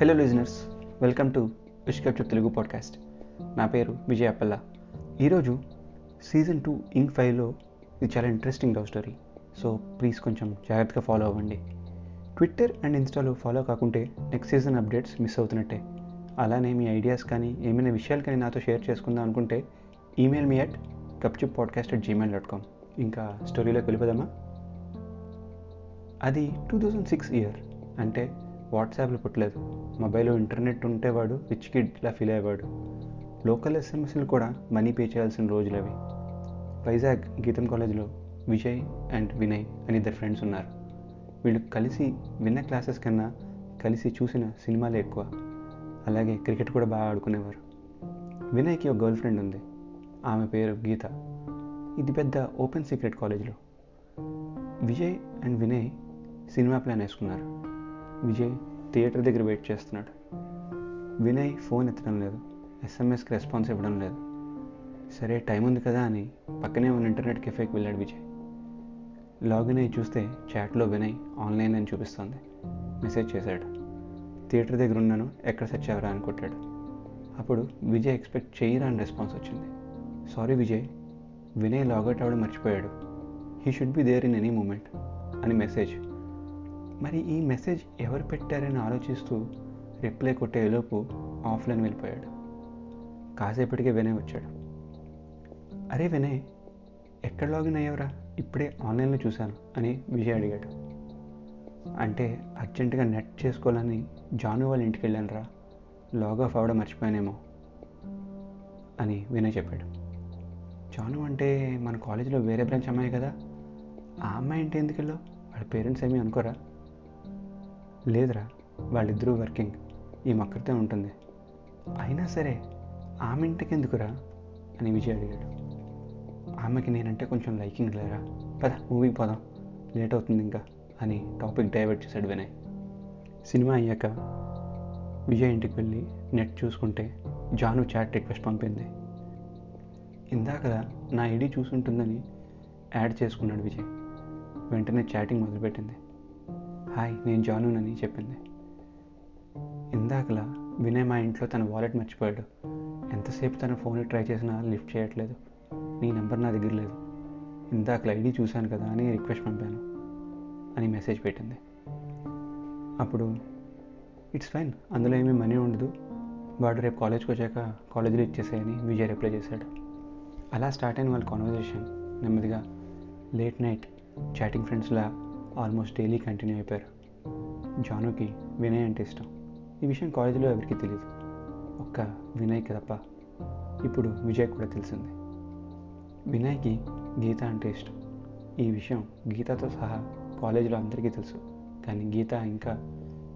Hello listeners welcome to విష్కప్చప్ Telugu podcast నా పేరు విజయ్ అప్పల్ల. ఈరోజు సీజన్ టూ ఇంక్ ఫైవ్లో ఇది చాలా interesting love story so please కొంచెం జాగ్రత్తగా ఫాలో అవ్వండి. ట్విట్టర్ అండ్ ఇన్స్టాలో ఫాలో కాకుంటే నెక్స్ట్ సీజన్ అప్డేట్స్ మిస్ అవుతున్నట్టే. అలానే మీ ఐడియాస్ కానీ ఏమైనా విషయాలు కానీ నాతో షేర్ చేసుకుందాం అనుకుంటే email me at కప్చిప్ podcast at Gmail dot com ఇంకా స్టోరీలోకి వెళ్ళిపోదామా? అది టూ థౌజండ్ సిక్స్ ఇయర్ అంటే వాట్సాప్లో పుట్టలేదు. మొబైల్లో ఇంటర్నెట్ ఉంటే వాడు రిచ్ కిడ్లా ఫీల్ అయ్యేవాడు. లోకల్ ఎస్ఎంఎస్లు కూడా మనీ పే చేయాల్సిన రోజులు అవి. వైజాగ్ గీతం కాలేజ్లో విజయ్ అండ్ వినయ్ అని ఇద్దరు ఫ్రెండ్స్ ఉన్నారు. వీళ్ళు కలిసి విన్న క్లాసెస్ కన్నా కలిసి చూసిన సినిమాలే ఎక్కువ. అలాగే క్రికెట్ కూడా బాగా ఆడుకునేవారు. వినయ్కి ఒక గర్ల్ ఫ్రెండ్ ఉంది. ఆమె పేరు గీత. ఇది పెద్ద ఓపెన్ సీక్రెట్ కాలేజ్లో. Vijay and Vinay cinema plan వేసుకున్నారు. విజయ్ థియేటర్ దగ్గర వెయిట్ చేస్తున్నాడు. వినయ్ ఫోన్ ఎత్తడం లేదు. ఎస్ఎంఎస్కి రెస్పాన్స్ ఇవ్వడం లేదు. సరే టైం ఉంది కదా అని పక్కనే ఉన్న ఇంటర్నెట్ కెఫేకి వెళ్ళాడు విజయ్. లాగిన్ అయ్యి చూస్తే చాట్లో వినయ్ ఆన్లైన్ అని చూపిస్తుంది. మెసేజ్ చేశాడు. థియేటర్ దగ్గర ఉన్నాను ఎక్కడ సెర్చ్ అవ్వరా అని కొట్టాడు. అప్పుడు విజయ్ ఎక్స్పెక్ట్ చేయరా అని రెస్పాన్స్ వచ్చింది. సారీ విజయ్ వినయ్ లాగౌట్ అవ్వడం మర్చిపోయాడు. He should be there in any moment అని మెసేజ్ మరి ఈ మెసేజ్ ఎవరు పెట్టారని ఆలోచిస్తూ రిప్లై కొట్టేలోపు ఆఫ్లైన్ వెళ్ళిపోయాడు. కాసేపటికే వినయ్ వచ్చాడు. అరే వినయ్ ఎక్కడ లాగిన్ అయ్యావురా? ఇప్పుడే ఆన్లైన్లో చూశాను అని విజయ్ అడిగాడు. అంటే అర్జెంటుగా నెట్ చేసుకోవాలని జాను వాళ్ళ ఇంటికి వెళ్ళాను రా లాగ్ ఆఫ్ అవ్వడం మర్చిపోయానేమో అని వినయ్ చెప్పాడు. జాను అంటే మన కాలేజీలో వేరే బ్రాంచ్ అమ్మాయి కదా. ఆ అమ్మాయి ఇంటి ఎందుకు వెళ్ళావు వాళ్ళ పేరెంట్స్ ఏమీ అనుకోరా? లేదురా వాళ్ళిద్దరూ వర్కింగ్. ఈ మక్కడితే ఉంటుంది. అయినా సరే ఆమె ఇంటికి ఎందుకురా అని విజయ్ అడిగాడు. ఆమెకి నేనంటే కొంచెం లైకింగ్ లేరా? పద మూవీకి పోదాం. లేట్ అవుతుంది ఇంకా అని టాపిక్ డైవర్ట్ చేశాడు వినయ్. సినిమా అయ్యాక విజయ్ ఇంటికి వెళ్ళి నెట్ చూసుకుంటే జాను చాట్ రిక్వెస్ట్ పంపింది. ఇందాక నా ఐడి చూసుంటుందని యాడ్ చేసుకున్నాడు విజయ్. వెంటనే చాటింగ్ మొదలుపెట్టింది. హాయ్ నేను జానునని చెప్పింది. ఇందాకలా వినయ్ మా ఇంట్లో తన వాలెట్ మర్చిపోయాడు. ఎంతసేపు తన ఫోన్ ట్రై చేసినా లిఫ్ట్ చేయట్లేదు. నీ నెంబర్ నా దగ్గర లేదు. ఇందాకలా ఐడి చూశాను కదా అని రిక్వెస్ట్ పంపాను. అని మెసేజ్ పెట్టింది. అప్పుడు ఇట్స్ ఫైన్ అందులో ఏమీ మనీ ఉండదు. వాడు రేపు కాలేజ్కి వచ్చాక కాలేజీలో ఇచ్చేసాయని విజయ్ రిప్లై చేశాడు. అలా స్టార్ట్ అయిన వాళ్ళ కాన్వర్జేషన్ నెమ్మదిగా లేట్ నైట్ చాటింగ్ ఫ్రెండ్స్లా ఆల్మోస్ట్ డైలీ కంటిన్యూ అయిపోయారు. జానుకి వినయ్ అంటే ఇష్టం. ఈ విషయం కాలేజీలో ఎవరికి తెలియదు ఒక్క వినయ్కి తప్ప ఇప్పుడు విజయ్ కూడా తెలిసింది. వినయ్కి గీత అంటే ఇష్టం. ఈ విషయం గీతతో సహా కాలేజీలో అందరికీ తెలుసు. కానీ గీత ఇంకా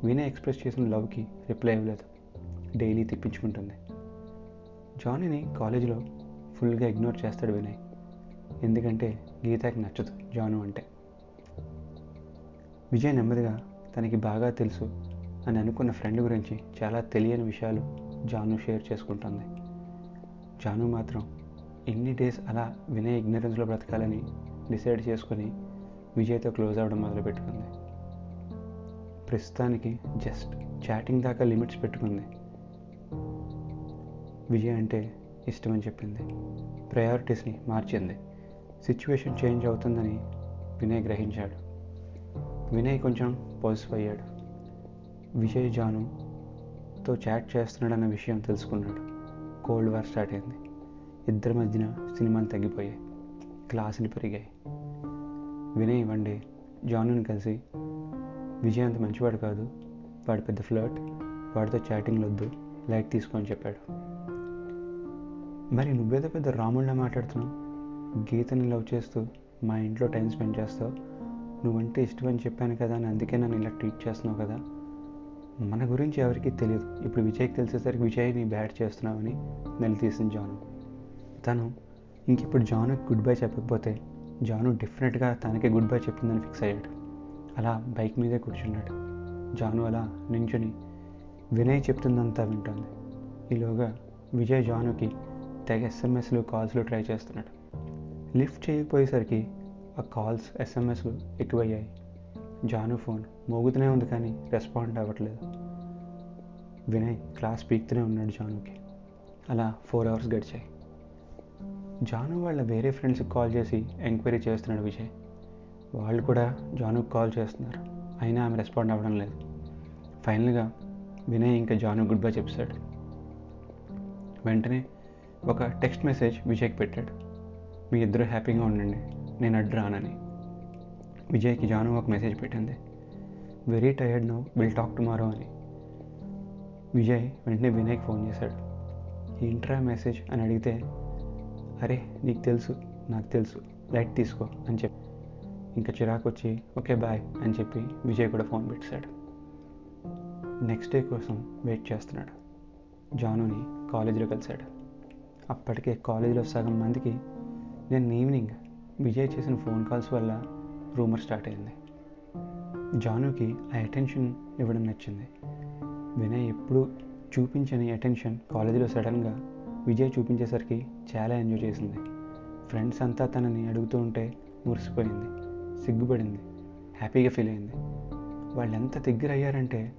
వినయ్ ఎక్స్ప్రెస్ చేసిన లవ్కి రిప్లై ఇవ్వలేదు. డైలీ తిప్పించుకుంటుంది. జానీని కాలేజీలో ఫుల్గా ఇగ్నోర్ చేస్తాడు వినయ్. ఎందుకంటే గీతకి నచ్చదు జాను అంటే. విజయ్ నెమ్మదిగా తనకి బాగా తెలుసు అని అనుకున్న ఫ్రెండ్ గురించి చాలా తెలియని విషయాలు జాను షేర్ చేసుకుంటుంది. జాను మాత్రం ఎన్ని డేస్ అలా వినయ్ ఇగ్నరెన్స్లో బ్రతకాలని డిసైడ్ చేసుకొని విజయ్తో క్లోజ్ అవ్వడం మొదలుపెట్టుకుంది. ప్రస్తుతానికి జస్ట్ చాటింగ్ దాకా లిమిట్స్ పెట్టుకుంది. విజయ్ అంటే ఇష్టమని చెప్పింది. ప్రయారిటీస్ని మార్చింది. సిచ్యువేషన్ చేంజ్ అవుతుందని వినయ్ గ్రహించాడు. వినయ్ కొంచెం పాజిటివ్ అయ్యాడు. విజయ్ జానుతో చాట్ చేస్తున్నాడన్న విషయం తెలుసుకున్నాడు. కోల్డ్ వార్ స్టార్ట్ అయింది. ఇద్దరి మధ్యన సినిమాలు తగ్గిపోయాయి. క్లాసులు పెరిగాయి. వినయ్ వన్ డే జానుని కలిసి విజయ్ అంత మంచివాడు కాదు. వాడు పెద్ద ఫ్లర్ట్ వాడితో చాటింగ్లు వద్దు. లైట్ తీసుకొని చెప్పాడు. మరి నువ్వేదో పెద్ద రాముళ్ళ మాట్లాడుతున్నావు. గీతని లవ్ చేస్తూ మా ఇంట్లో టైం స్పెండ్ చేస్తావు. నువ్వంటే ఇష్టం అని చెప్పాను కదా అని అందుకే నన్ను ఇలా ట్రీట్ చేస్తున్నావు కదా. మన గురించి ఎవరికీ తెలియదు. ఇప్పుడు విజయ్కి తెలిసేసరికి విజయ్ నీ బ్యాడ్ చేస్తున్నావని నిలదీసింది జాను. తను ఇంక ఇప్పుడు జానుకి గుడ్ బై చెప్పకపోతే జాను డెఫినెట్గా తనకే గుడ్ బై చెప్తుందని ఫిక్స్ అయ్యాడు. అలా బైక్ మీదే కూర్చున్నాడు. జాను అలా నించుని వినయ్ చెప్తుందంతా వింటుంది. ఈలోగా విజయ్ జానుకి తెగ ఎస్ఎంఎస్లు కాల్స్లు ట్రై చేస్తున్నాడు. లిఫ్ట్ చేయకపోయేసరికి ఆ కాల్స్ ఎస్ఎంఎస్లు ఎక్కువయ్యాయి. జాను ఫోన్ మోగుతూనే ఉంది కానీ రెస్పాండ్ అవ్వట్లేదు. వినయ్ క్లాస్ పీక్తూనే ఉన్నాడు జానుకి. అలా ఫోర్ అవర్స్ గడిచాయి. జాను వాళ్ళ వేరే ఫ్రెండ్స్కి కాల్ చేసి ఎంక్వైరీ చేస్తున్నాడు విజయ్. వాళ్ళు కూడా జానుకి కాల్ చేస్తున్నారు. అయినా ఆమె రెస్పాండ్ అవ్వడం లేదు. ఫైనల్గా వినయ్ ఇంకా జాను గుడ్ బై చెప్తాడు వెంటనే ఒక టెక్స్ట్ మెసేజ్ విజయ్కి పెట్టాడు. మీ ఇద్దరు హ్యాపీగా ఉండండి. నేను అడ్రానని విజయ్కి జాను ఒక మెసేజ్ పెట్టింది. Very tired now will talk tomorrow అని. విజయ్ వెంటనే వినయ్కి ఫోన్ చేశాడు. ఏంట్రా మెసేజ్ అని అడిగితే అరే నీకు తెలుసు నాకు తెలుసు లైట్ తీసుకో అని చెప్పి. ఇంకా చిరాకు వచ్చి ఓకే బాయ్ అని చెప్పి విజయ్ కూడా ఫోన్ పెట్టాడు నెక్స్ట్ డే కోసం వెయిట్ చేస్తున్నాడు. జానుని కాలేజీలో కలిశాడు. అప్పటికే కాలేజీలో సగం మందికి నేను ఈవినింగ్ విజయ్ చేసిన ఫోన్ కాల్స్ వల్ల రూమర్ స్టార్ట్ అయింది. జానుకి ఆ అటెన్షన్ ఇవ్వడం నచ్చింది. వినయ్ ఎప్పుడు చూపించని అటెన్షన్ కాలేజీలో సడన్గా విజయ్ చూపించేసరికి చాలా ఎంజాయ్ చేసింది. ఫ్రెండ్స్ అంతా తనని అడుగుతూ ఉంటే మురిసిపోయింది సిగ్గుపడింది హ్యాపీగా ఫీల్ అయింది. వాళ్ళు ఎంత దగ్గర అయ్యారంటే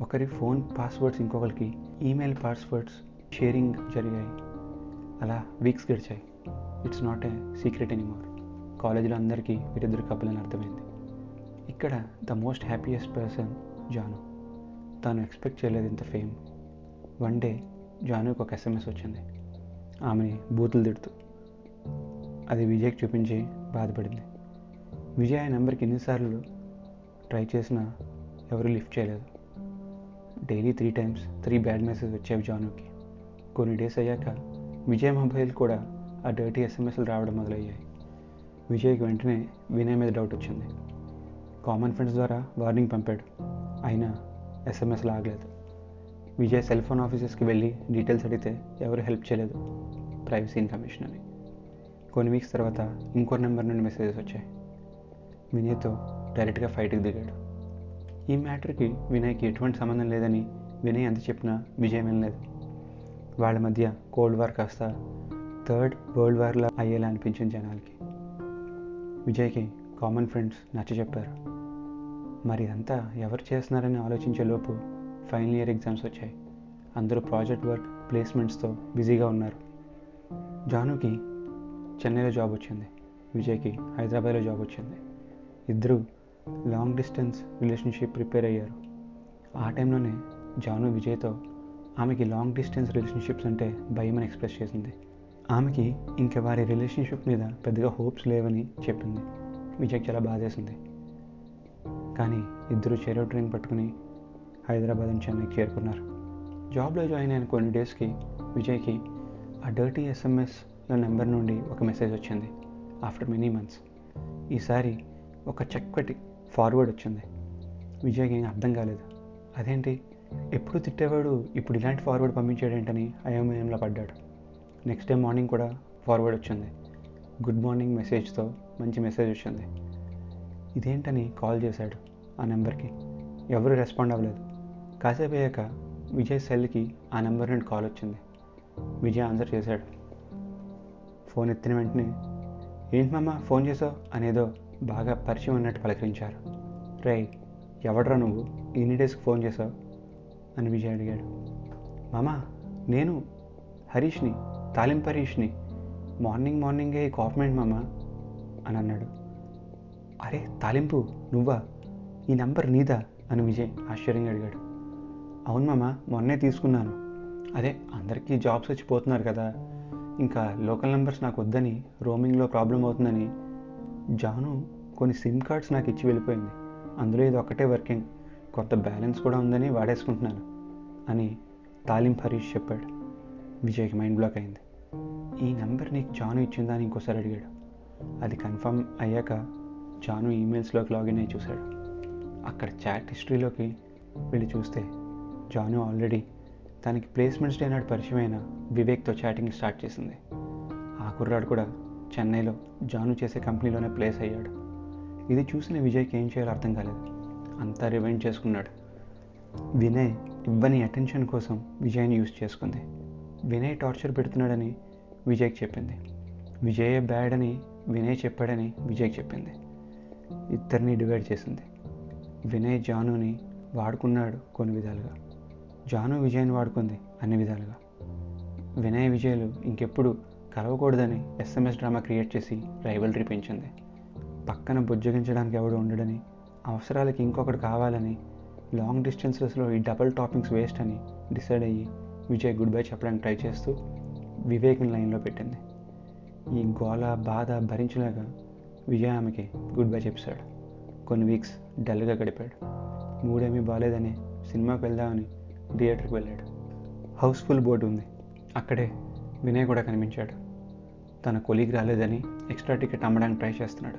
ఒకరి ఫోన్ పాస్వర్డ్స్ ఇంకొకరికి ఈమెయిల్ పాస్వర్డ్స్ షేరింగ్ జరిగాయి. అలా వీక్స్ గడిచాయి. It's not a secret anymore. కాలేజీలో అందరికీ వీరిద్దరు కపుల్ అని అర్థమైంది. ఇక్కడ the most happiest person Janu. తాను ఎక్స్పెక్ట్ చేయలేదు ఇంత ఫేమ్ వన్ డే జానుకి ఒక ఎస్ఎంఎస్ వచ్చింది. ఆమెని బూతులు తిడుతూ. అది విజయ్కి చూపించి బాధపడింది. విజయ్ ఆ నెంబర్కి ఎన్నిసార్లు ట్రై చేసినా ఎవరు లిఫ్ట్ చేయలేదు. Daily three times three bad message వచ్చేవి జానుకి. కొన్ని డేస్ అయ్యాక విజయ్ మొబైల్ కూడా ఆ డర్టీ ఎస్ఎంఎస్లు రావడం మొదలయ్యాయి. విజయ్కి వెంటనే వినయ్ మీద డౌట్ వచ్చింది. కామన్ ఫ్రెండ్స్ ద్వారా వార్నింగ్ పంపాడు. అయినా ఎస్ఎంఎస్ లాగలేదు విజయ్ సెల్ ఫోన్ ఆఫీసెస్కి వెళ్ళి డీటెయిల్స్ అడిగితే ఎవరు హెల్ప్ చేయలేదు. ప్రైవసీ ఇన్ఫర్మేషన్ అని. కొన్ని వీక్స్ తర్వాత ఇంకో నెంబర్ నుండి మెసేజెస్ వచ్చాయి. వినయ్తో డైరెక్ట్గా ఫైట్కి దిగాడు. ఈ మ్యాటర్కి వినయ్కి ఎటువంటి సంబంధం లేదని వినయ్ ఎంత చెప్పినా విజయం వినలేదు. వాళ్ళ మధ్య కోల్డ్ వార్ కాస్త థర్డ్ వరల్డ్ వార్లా అయ్యేలా అనిపించింది జనాలకి. విజయ్కి కామన్ ఫ్రెండ్స్ నచ్చ చెప్పారు. మరి ఇదంతా ఎవరు చేస్తున్నారని ఆలోచించేలోపు ఫైనల్ ఇయర్ ఎగ్జామ్స్ వచ్చాయి. అందరూ ప్రాజెక్ట్ వర్క్ ప్లేస్మెంట్స్తో బిజీగా ఉన్నారు. జానుకి చెన్నైలో జాబ్ వచ్చింది. విజయ్కి హైదరాబాద్లో జాబ్ వచ్చింది. ఇద్దరు లాంగ్ డిస్టెన్స్ రిలేషన్షిప్ ప్రిపేర్ అయ్యారు. ఆ టైంలోనే జాను విజయ్తో ఆమెకి లాంగ్ డిస్టెన్స్ రిలేషన్షిప్స్ అంటే భయం అని ఎక్స్ప్రెస్ చేసింది. ఆమెకి ఇంక వారి రిలేషన్షిప్ మీద పెద్దగా హోప్స్ లేవని చెప్పింది. విజయ్కి చాలా బాధేసింది కానీ ఇద్దరు చెరో ట్రైన్ పట్టుకుని హైదరాబాద్ నుంచి చెన్నైకి చేరుకున్నారు. జాబ్లో జాయిన్ అయిన కొన్ని డేస్కి విజయ్కి ఆ డర్టీ ఎస్ఎంఎస్లో నెంబర్ నుండి ఒక మెసేజ్ వచ్చింది. ఆఫ్టర్ మెనీ మంత్స్ ఈసారి ఒక చక్కటి ఫార్వర్డ్ వచ్చింది. విజయ్కి ఏం అర్థం కాలేదు. అదేంటి? ఎప్పుడు తిట్టేవాడు? ఇప్పుడు ఇలాంటి ఫార్వర్డ్ పంపించాడేంటని అయోమయంలో పడ్డాడు. నెక్స్ట్ డే మార్నింగ్ కూడా ఫార్వర్డ్ వచ్చింది. గుడ్ మార్నింగ్ మెసేజ్తో మంచి మెసేజ్ వచ్చింది. ఇదేంటని కాల్ చేశాడు ఆ నెంబర్కి. ఎవరు రెస్పాండ్ అవ్వలేదు. కాసేపు అయ్యాక విజయ్ సెల్కి ఆ నెంబర్ నుండి కాల్ వచ్చింది. విజయ్ ఆన్సర్ చేశాడు. ఫోన్ ఎత్తిన వెంటనే ఏంటి మామ ఫోన్ చేసావు? అనేదో బాగా పరిచయం ఉన్నట్టు పలకరించారు. రే ఎవడ్రా నువ్వు? ఎన్ని డేస్కి ఫోన్ చేసావు? అని విజయ్ అడిగాడు. మామ నేను హరీష్ని. తాలింపరీష్ని మార్నింగ్ మార్నింగే కాపమెంట్ మామ అని అన్నాడు. అరే తాలింపు నువ్వా? ఈ నంబర్ నీదా? అని విజయ్ ఆశ్చర్యంగా అడిగాడు. అవును మామ మొన్నే తీసుకున్నాను. అదే అందరికీ జాబ్స్ వచ్చిపోతున్నారు కదా. ఇంకా లోకల్ నెంబర్స్ నాకు వద్దని రోమింగ్లో ప్రాబ్లం అవుతుందని జాను కొన్ని సిమ్ కార్డ్స్ నాకు ఇచ్చి వెళ్ళిపోయింది. అందులో ఇది ఒక్కటే వర్కింగ్. కొత్త బ్యాలెన్స్ కూడా ఉందని వాడేసుకుంటున్నాను అని తాలిం హరీష్ చెప్పాడు. విజయ్కి మైండ్ బ్లాక్ అయింది. ఈ నెంబర్ నీకు జాను ఇచ్చిందా అని ఇంకోసారి అడిగాడు. అది కన్ఫర్మ్ అయ్యాక జాను ఈమెయిల్స్లోకి లాగిన్ అయ్యి చూశాడు. అక్కడ చాట్ హిస్టరీలోకి వెళ్ళి చూస్తే జాను ఆల్రెడీ తనకి ప్లేస్మెంట్స్ డే నాడు పరిచయమైన వివేక్తో చాటింగ్ స్టార్ట్ చేసింది. ఆ కుర్రాడు కూడా చెన్నైలో జాను చేసే కంపెనీలోనే ప్లేస్ అయ్యాడు. ఇది చూసిన విజయ్కి ఏం చేయాలో అర్థం కాలేదు. అంతా రివైండ్ చేసుకున్నాడు. వినయ్ ఇవ్వని అటెన్షన్ కోసం విజయ్ని యూజ్ చేసుకుంది. వినయ్ టార్చర్ పెడుతున్నాడని విజయ్కి చెప్పింది. విజయ్ బ్యాడ్ అని వినయ్ చెప్పాడని విజయ్కి చెప్పింది. ఇద్దరిని డివైడ్ చేసింది. వినయ్ జానుని వాడుకున్నాడు కొన్ని విధాలుగా. జాను విజయ్ని వాడుకుంది అన్ని విధాలుగా. వినయ్ విజయ్లు ఇంకెప్పుడు కలవకూడదని ఎస్ఎంఎస్ డ్రామా క్రియేట్ చేసి రైవలరీ పెంచింది. పక్కన బుజ్జగించడానికి ఎవడు ఉండడని అవసరాలకి ఇంకొకటి కావాలని లాంగ్ డిస్టెన్సెస్లో ఈ డబల్ టాపింగ్స్ వేస్ట్ అని డిసైడ్ అయ్యి విజయ్ గుడ్ బై చెప్పడానికి ట్రై చేస్తూ వివేక్ని లైన్లో పెట్టింది. ఈ గోల బాధ భరించలేక విజయ ఆమెకి గుడ్ బై చెప్పాడు కొన్ని వీక్స్ డల్గా గడిపాడు. మూడేమీ బాగాలేదని సినిమాకి వెళ్దామని థియేటర్కి వెళ్ళాడు. హౌస్ఫుల్ బోర్డు ఉంది. అక్కడే వినయ్ కూడా కనిపించాడు. తన కొలీగ్ రాలేదని ఎక్స్ట్రా టికెట్ అమ్మడానికి ట్రై చేస్తున్నాడు.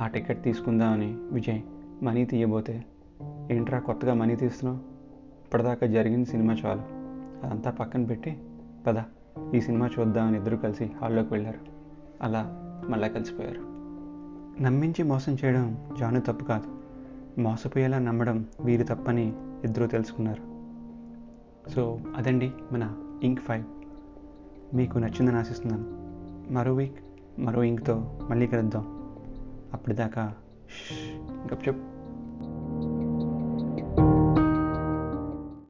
ఆ టికెట్ తీసుకుందామని విజయ్ మనీ తీయబోతే ఏంట్రా కొత్తగా మనీ తీస్తున్నావు? ఇప్పటిదాకా జరిగిన సినిమా చాలు. అదంతా పక్కన పెట్టి పదా. ఈ సినిమా చూద్దామని ఇద్దరు కలిసి హాల్లోకి వెళ్ళారు. అలా మళ్ళా కలిసిపోయారు. నమ్మించి మోసం చేయడం జాను తప్పు కాదు. మోసపోయేలా నమ్మడం వీరు తప్పని ఇద్దరూ తెలుసుకున్నారు. సో అదండి మన ఇంక్ ఫైవ్ మీకు నచ్చిందని ఆశిస్తున్నాను. మరో వీక్ మరో ఇంక్తో మళ్ళీ కలుద్దాం. అప్పటిదాకా గప్ చెప్